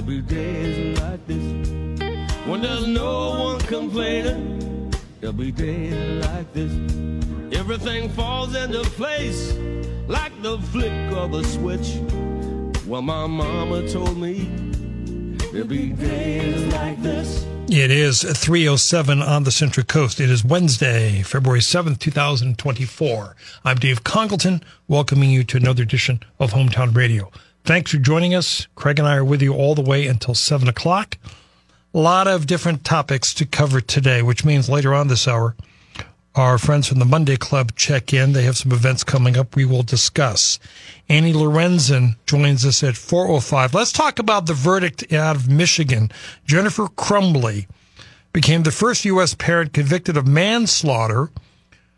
there'll be days like this. When there's no one complaining, there'll be days like this. Everything falls into place like the flick of a switch. Well, my mama told me there'll be days like this. It is 307 on the Central Coast. It is Wednesday, February 7th, 2024. I'm Dave Congleton, welcoming you to another edition of Hometown Radio. Thanks for joining us. Craig and I are with you all the way until 7 o'clock. A lot of different topics to cover today, which means later on this hour, our friends from the Monday Club check in. They have some events coming up we will discuss. Annie Lorenzen joins us at 4.05. Let's talk about the verdict out of Michigan. Jennifer Crumbley became the first U.S. parent convicted of manslaughter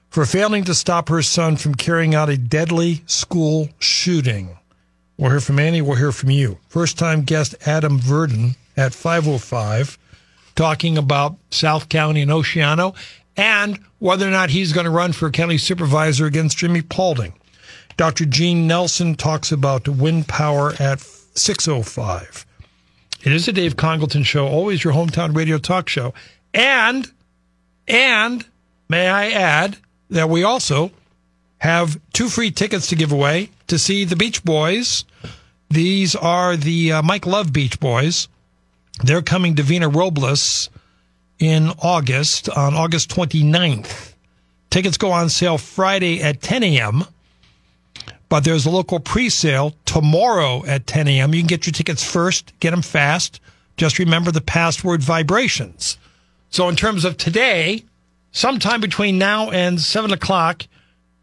for failing to stop her son from carrying out a deadly school shooting. We'll hear from Annie. We'll hear from you. First time guest Adam Verdon at 5.05 talking about South County and Oceano and whether or not he's going to run for county supervisor against Jimmy Paulding. Dr. Gene Nelson talks about wind power at 6.05. It is a Dave Congleton show, always your hometown radio talk show. And, and may I add that we also have two free tickets to give away to see the Beach Boys. These are the uh, Mike Love Beach Boys. They're coming to Vina Robles in August, on August 29th. Tickets go on sale Friday at 10 a.m., but there's a local pre sale tomorrow at 10 a.m. You can get your tickets first, get them fast. Just remember the password vibrations. So, in terms of today, sometime between now and 7 o'clock,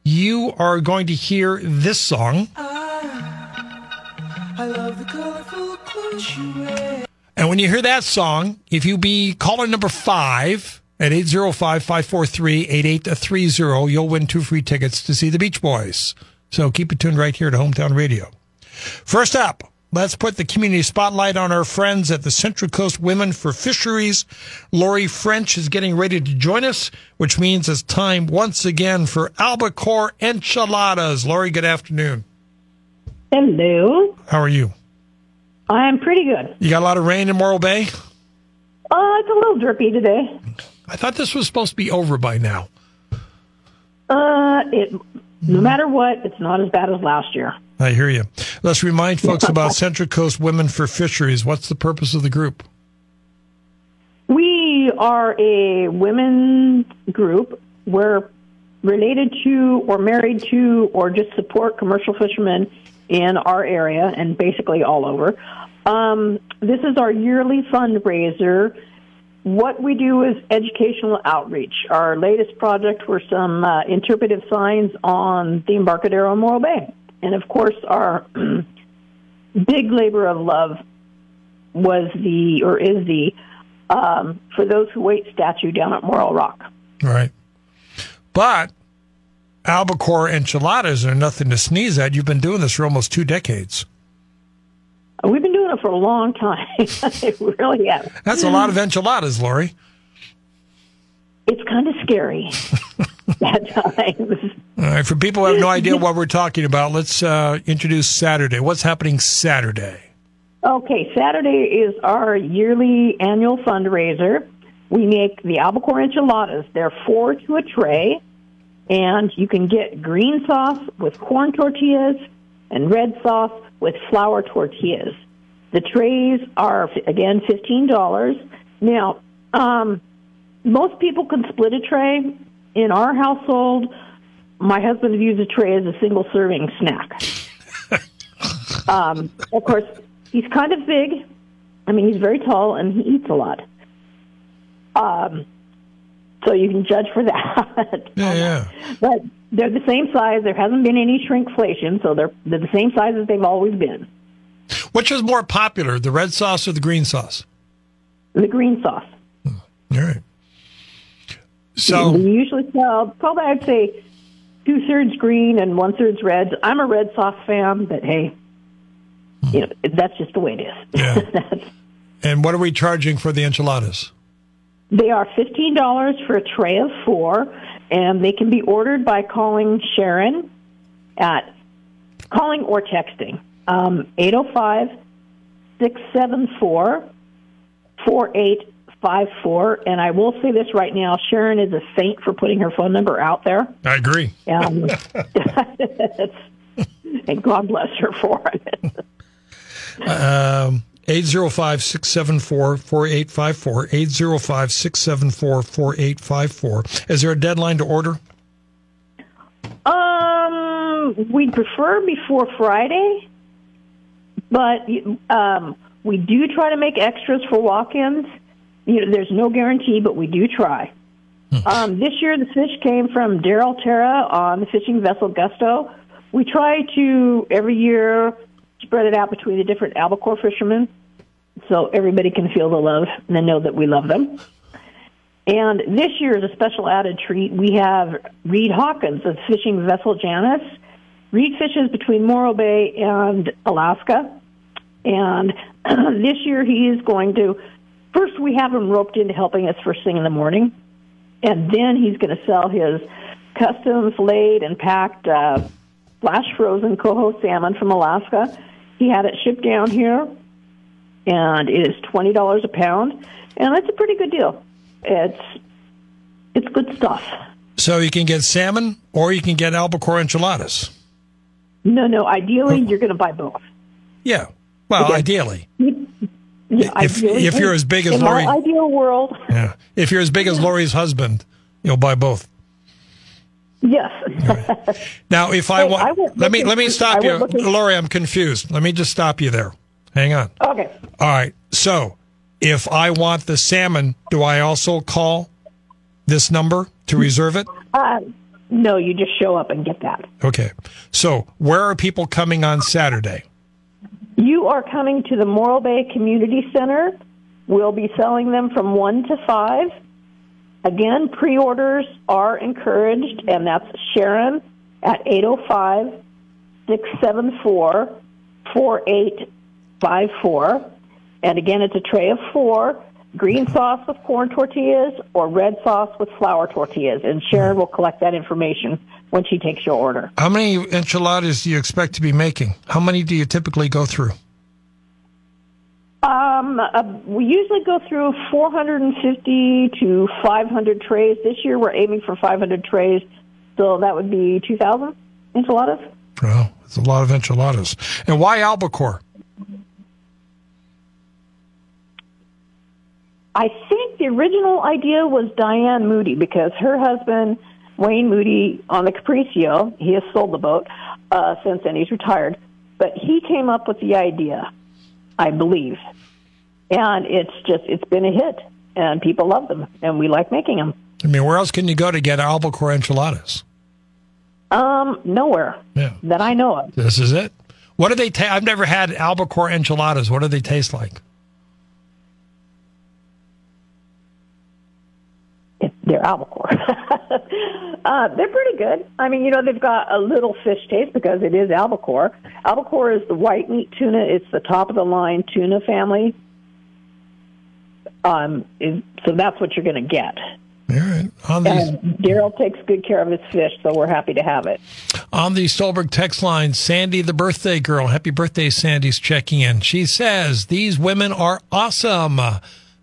you are going to hear this song. Ah, I love the colorful clothes you wear. And when you hear that song, if you be caller number five at 805-543-8830, you'll win two free tickets to see the Beach Boys. So keep it tuned right here to Hometown Radio. First up, let's put the community spotlight on our friends at the Central Coast Women for Fisheries. Lori French is getting ready to join us, which means it's time once again for albacore enchiladas. Lori, good afternoon. Hello. How are you? I'm pretty good. You got a lot of rain in Morro Bay? Uh, it's a little drippy today. I thought this was supposed to be over by now. Uh, it, no matter what, it's not as bad as last year. I hear you. Let's remind folks about Central Coast Women for Fisheries. What's the purpose of the group? We are a women group. We're related to or married to or just support commercial fishermen in our area and basically all over. Um, this is our yearly fundraiser. What we do is educational outreach. Our latest project were some uh, interpretive signs on the Embarcadero Morro Bay. And of course, our big labor of love was the, or is the, um, for those who wait statue down at Morro Rock. Right. But albacore enchiladas are nothing to sneeze at. You've been doing this for almost two decades. We've been doing it for a long time. it really has. That's a lot of enchiladas, Lori. It's kind of scary at times. All right. For people who have no idea what we're talking about, let's uh, introduce Saturday. What's happening Saturday? Okay, Saturday is our yearly annual fundraiser. We make the albacore enchiladas. They're four to a tray, and you can get green sauce with corn tortillas and red sauce with flour tortillas. The trays are again fifteen dollars. Now, um, most people can split a tray. In our household, my husband would use a tray as a single serving snack. um, of course, he's kind of big. I mean, he's very tall and he eats a lot. Um, so you can judge for that. Yeah, yeah. But they're the same size. There hasn't been any shrinkflation, so they're they're the same size as they've always been. Which is more popular, the red sauce or the green sauce? The green sauce. All right. So we usually sell probably I'd say two thirds green and one thirds red. I'm a red sauce fan, but hey, you know that's just the way it is. Yeah. and what are we charging for the enchiladas? They are fifteen dollars for a tray of four, and they can be ordered by calling Sharon at calling or texting um, 805 674 4854. And I will say this right now Sharon is a saint for putting her phone number out there. I agree. Um, and God bless her for it. Um, 805 674 4854. 805 674 4854. Is there a deadline to order? Um, we'd prefer before Friday, but um, we do try to make extras for walk-ins. You know, there's no guarantee, but we do try. Um, this year, the fish came from Daryl Terra on the fishing vessel Gusto. We try to every year spread it out between the different albacore fishermen, so everybody can feel the love and know that we love them. And this year is a special added treat. We have Reed Hawkins of fishing vessel Janice. Reed fishes between Morro Bay and Alaska. And this year he is going to, first we have him roped into helping us first thing in the morning. And then he's going to sell his custom filleted and packed uh, flash frozen coho salmon from Alaska. He had it shipped down here, and it is twenty dollars a pound, and that's a pretty good deal. It's it's good stuff. So you can get salmon, or you can get albacore enchiladas. No, no. Ideally, you're going to buy both. Yeah. Well, Okay. ideally. Yeah, If- ideally- if you're as big as in Lori- my ideal world, Yeah. If you're as big as Lori's husband, you'll buy both. yes. Now, if I Hey, want, I went let me let me stop you, looking- Lori. I'm confused. Let me just stop you there. Hang on. okay. All right. So, if I want the salmon, do I also call this number to reserve it? Uh, no, you just show up and get that. Okay. So, where are people coming on Saturday? You are coming to the Morro Bay Community Center. We'll be selling them from 1 to 5. Again, pre orders are encouraged, and that's Sharon at 805 674 4854. And again, it's a tray of four green sauce with corn tortillas or red sauce with flour tortillas. And Sharon will collect that information when she takes your order. How many enchiladas do you expect to be making? How many do you typically go through? Um, uh, we usually go through 450 to 500 trays. This year we're aiming for 500 trays, so that would be 2,000 enchiladas. Well, it's a lot of enchiladas. And why albacore? I think the original idea was Diane Moody because her husband, Wayne Moody, on the Capriccio, he has sold the boat uh, since then. He's retired. But he came up with the idea, I believe. And it's just, it's been a hit. And people love them. And we like making them. I mean, where else can you go to get albacore enchiladas? Um, nowhere Yeah. that I know of. This is it. What do they taste? I've never had albacore enchiladas. What do they taste like? It, they're albacore. uh, they're pretty good. I mean, you know, they've got a little fish taste because it is albacore. Albacore is the white meat tuna. It's the top of the line tuna family. Um, is, so that's what you're going to get. All right. On the And Daryl takes good care of his fish, so we're happy to have it. on the Stolberg text line, Sandy, the birthday girl. Happy birthday, Sandy's checking in. She says these women are awesome.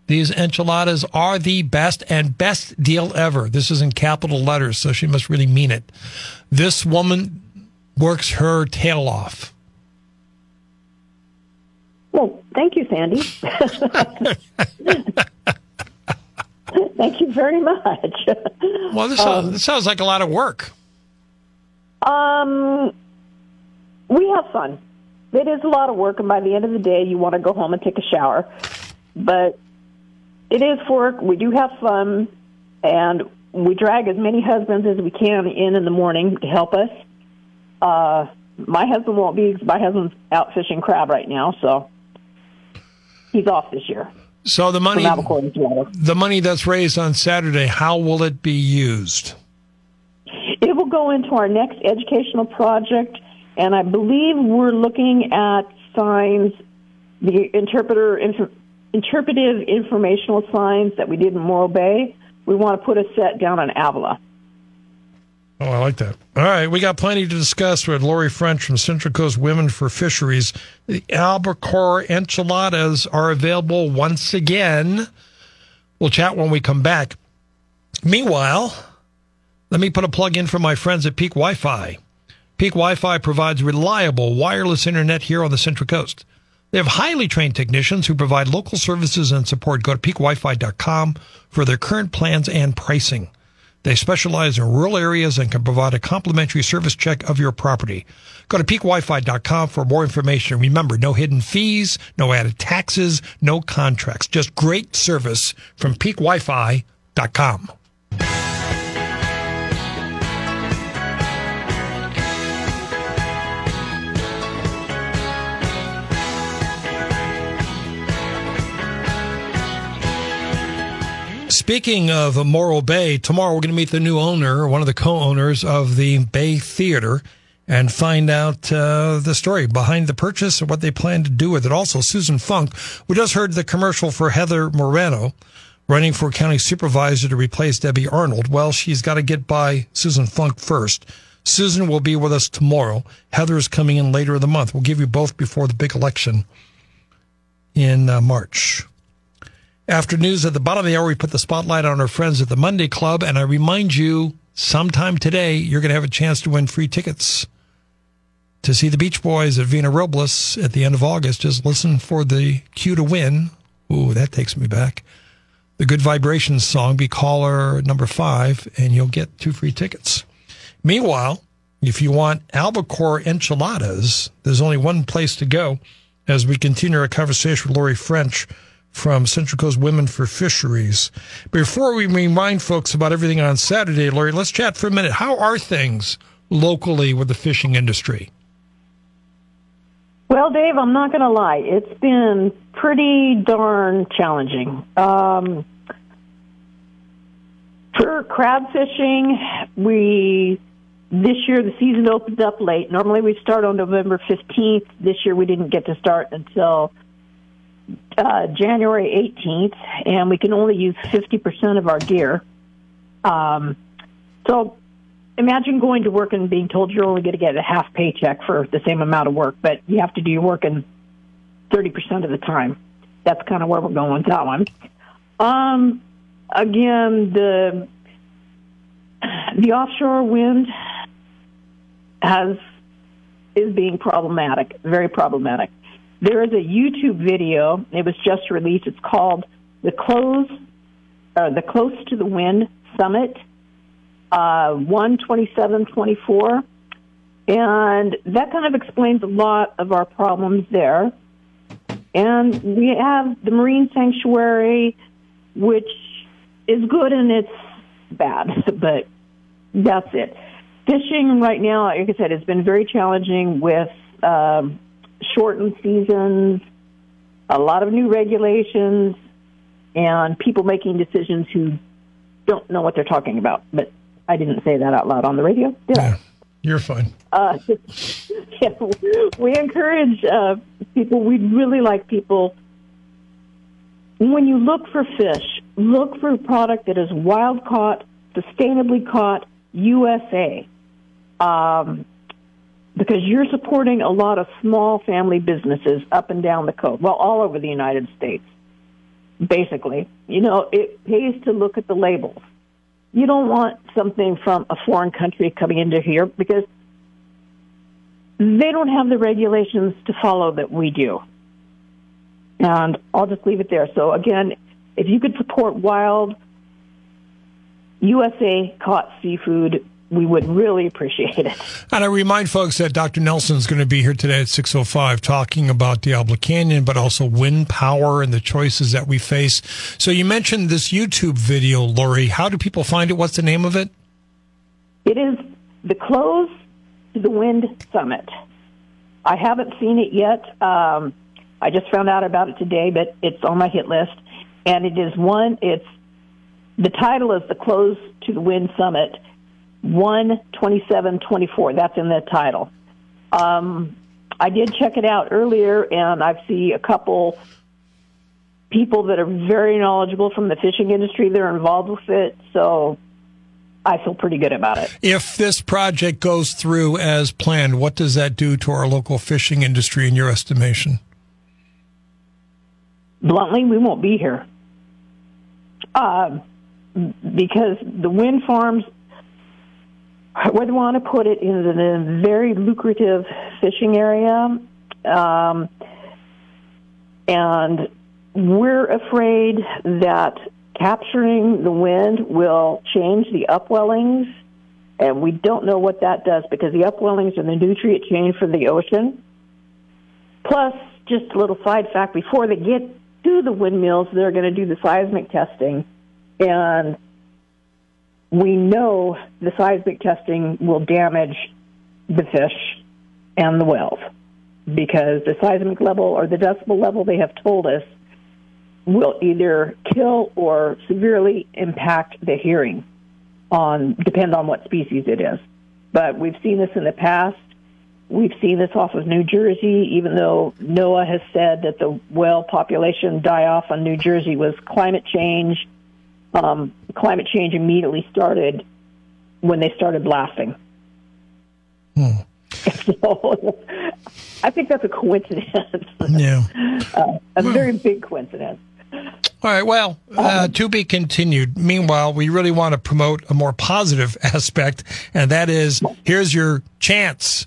These enchiladas are the best and best deal ever. This is in capital letters, so she must really mean it. This woman works her tail off. Well, thank you, Sandy. thank you very much. Well, this, sounds, this sounds like a lot of work. Um, we have fun. It is a lot of work, and by the end of the day, you want to go home and take a shower. But it is work. We do have fun, and we drag as many husbands as we can in in the morning to help us. Uh, my husband won't be. My husband's out fishing crab right now, so he's off this year So the money, the money that's raised on Saturday, how will it be used? It will go into our next educational project, and I believe we're looking at signs, the interpreter interpretive informational signs that we did in Morro Bay. We want to put a set down on Avila. Oh, I like that. All right, we got plenty to discuss with Lori French from Central Coast Women for Fisheries. The albacore enchiladas are available once again. We'll chat when we come back. Meanwhile, let me put a plug in for my friends at Peak Wi-Fi. Peak Wi-Fi provides reliable wireless internet here on the Central Coast. They have highly trained technicians who provide local services and support. Go to peakwifi.com for their current plans and pricing. They specialize in rural areas and can provide a complimentary service check of your property. Go to peakwifi.com for more information. Remember, no hidden fees, no added taxes, no contracts. Just great service from peakwifi.com. Speaking of Morro Bay, tomorrow we're going to meet the new owner, one of the co-owners of the Bay Theater, and find out uh, the story behind the purchase and what they plan to do with it. Also, Susan Funk, we just heard the commercial for Heather Moreno running for county supervisor to replace Debbie Arnold. Well, she's got to get by Susan Funk first. Susan will be with us tomorrow. Heather is coming in later in the month. We'll give you both before the big election in uh, March. After news at the bottom of the hour, we put the spotlight on our friends at the Monday Club. And I remind you, sometime today, you're going to have a chance to win free tickets to see the Beach Boys at Vina Robles at the end of August. Just listen for the cue to win. Ooh, that takes me back. The Good Vibrations song, be caller number five, and you'll get two free tickets. Meanwhile, if you want albacore enchiladas, there's only one place to go as we continue our conversation with Lori French from Central Coast Women for Fisheries. Before we remind folks about everything on Saturday, Lori, let's chat for a minute. How are things locally with the fishing industry? Well, Dave, I'm not going to lie. It's been pretty darn challenging. Um, for crab fishing, we this year the season opened up late. Normally we start on November 15th. This year we didn't get to start until uh, January 18th, and we can only use 50% of our gear. Um, so imagine going to work and being told you're only going to get a half paycheck for the same amount of work, but you have to do your work in 30% of the time. That's kind of where we're going with that one. Um, again, the the offshore wind has is being problematic, very problematic. There is a YouTube video. It was just released. It's called the close, uh, the close to the wind summit, uh, one twenty seven twenty four, and that kind of explains a lot of our problems there. And we have the marine sanctuary, which is good and it's bad, but that's it. Fishing right now, like I said, has been very challenging with um, shortened seasons, a lot of new regulations, and people making decisions who don't know what they're talking about. But I didn't say that out loud on the radio, did I? You're fine. Uh, yeah, we encourage uh, people. We'd really like people. When you look for fish, look for a product that is wild caught, sustainably caught, USA. Um, because you're supporting a lot of small family businesses up and down the coast, well, all over the United States, basically. You know, it pays to look at the labels. You don't want something from a foreign country coming into here because they don't have the regulations to follow that we do. And I'll just leave it there. So again, if you could support wild USA caught seafood, we would really appreciate it. And I remind folks that Dr. Nelson is going to be here today at 6.05 talking about Diablo Canyon, but also wind power and the choices that we face. So you mentioned this YouTube video, Lori. How do people find it? What's the name of it? It is the close to the Wind Summit. I haven't seen it yet. Um, I just found out about it today, but it's on my hit list. And it is one, it's, the title is The Close to the Wind Summit 12724. That's in the title. Um, I did check it out earlier, and I see a couple people that are very knowledgeable from the fishing industry that are involved with it. So I feel pretty good about it. If this project goes through as planned, what does that do to our local fishing industry in your estimation? Bluntly, we won't be here. Uh, because the wind farms where they want to put it in a very lucrative fishing area. Um, and we're afraid that capturing the wind will change the upwellings. And we don't know what that does because the upwellings are the nutrient chain for the ocean. Plus, just a little side fact before they get to the windmills, they're going to do the seismic testing. And we know the seismic testing will damage the fish and the whales because the seismic level or the decibel level they have told us will either kill or severely impact the hearing on depend on what species it is. But we've seen this in the past. We've seen this off of New Jersey, even though NOAA has said that the whale population die off on New Jersey was climate change um, climate change immediately started when they started blasting. Hmm. So I think that's a coincidence. Yeah. uh, a well, very big coincidence. All right. Well, uh, um, to be continued. Meanwhile, we really want to promote a more positive aspect, and that is here's your chance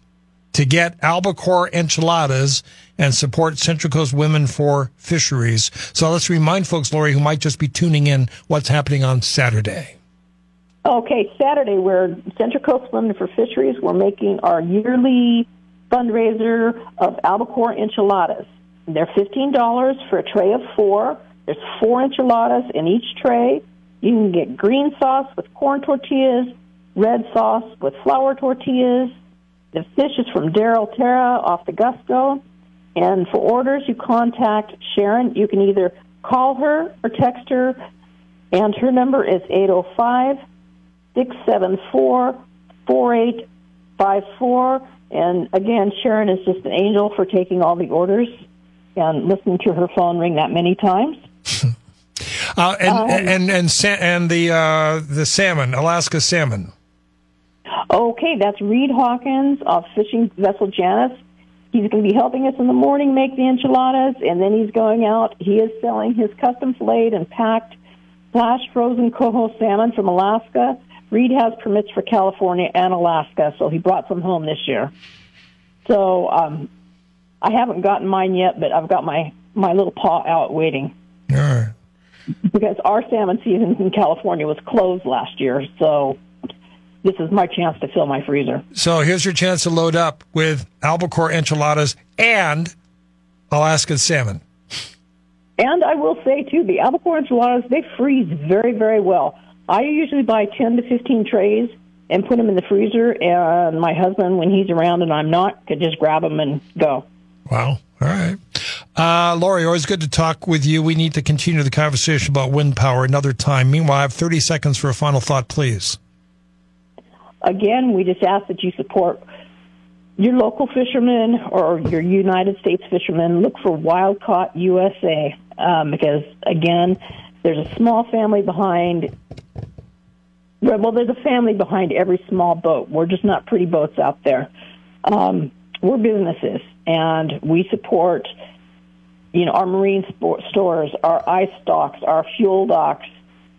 to get albacore enchiladas and support Central Coast Women for Fisheries. So let's remind folks, Lori, who might just be tuning in, what's happening on Saturday. Okay, Saturday, we're Central Coast Women for Fisheries. We're making our yearly fundraiser of albacore enchiladas. They're $15 for a tray of four. There's four enchiladas in each tray. You can get green sauce with corn tortillas, red sauce with flour tortillas. The fish is from Daryl Terra off the Gusto. And for orders, you contact Sharon. You can either call her or text her, and her number is 805 674 4854. And again, Sharon is just an angel for taking all the orders and listening to her phone ring that many times. uh, and, um, and and and the uh, the salmon, Alaska salmon. Okay, that's Reed Hawkins of Fishing Vessel Janice. He's going to be helping us in the morning make the enchiladas, and then he's going out. He is selling his custom filleted and packed flash frozen coho salmon from Alaska. Reed has permits for California and Alaska, so he brought some home this year. So um, I haven't gotten mine yet, but I've got my my little paw out waiting. All right. Because our salmon season in California was closed last year, so this is my chance to fill my freezer. So here's your chance to load up with albacore enchiladas and Alaskan salmon. And I will say too, the albacore enchiladas they freeze very, very well. I usually buy ten to fifteen trays and put them in the freezer, and my husband, when he's around and I'm not, could just grab them and go. Wow. All right. Uh, Lori, always good to talk with you. We need to continue the conversation about wind power another time. Meanwhile, I have 30 seconds for a final thought, please again, we just ask that you support your local fishermen or your United States fishermen. Look for Wild Caught USA um, because, again, there's a small family behind. Well, there's a family behind every small boat. We're just not pretty boats out there. Um, we're businesses, and we support, you know, our marine sport stores, our ice docks, our fuel docks,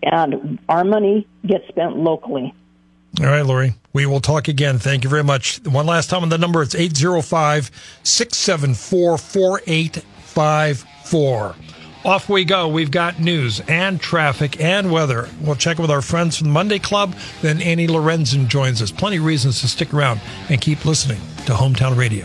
and our money gets spent locally. All right, Lori. We will talk again. Thank you very much. One last time on the number, it's 805 674 4854. Off we go. We've got news and traffic and weather. We'll check with our friends from the Monday Club. Then Annie Lorenzen joins us. Plenty of reasons to stick around and keep listening to Hometown Radio.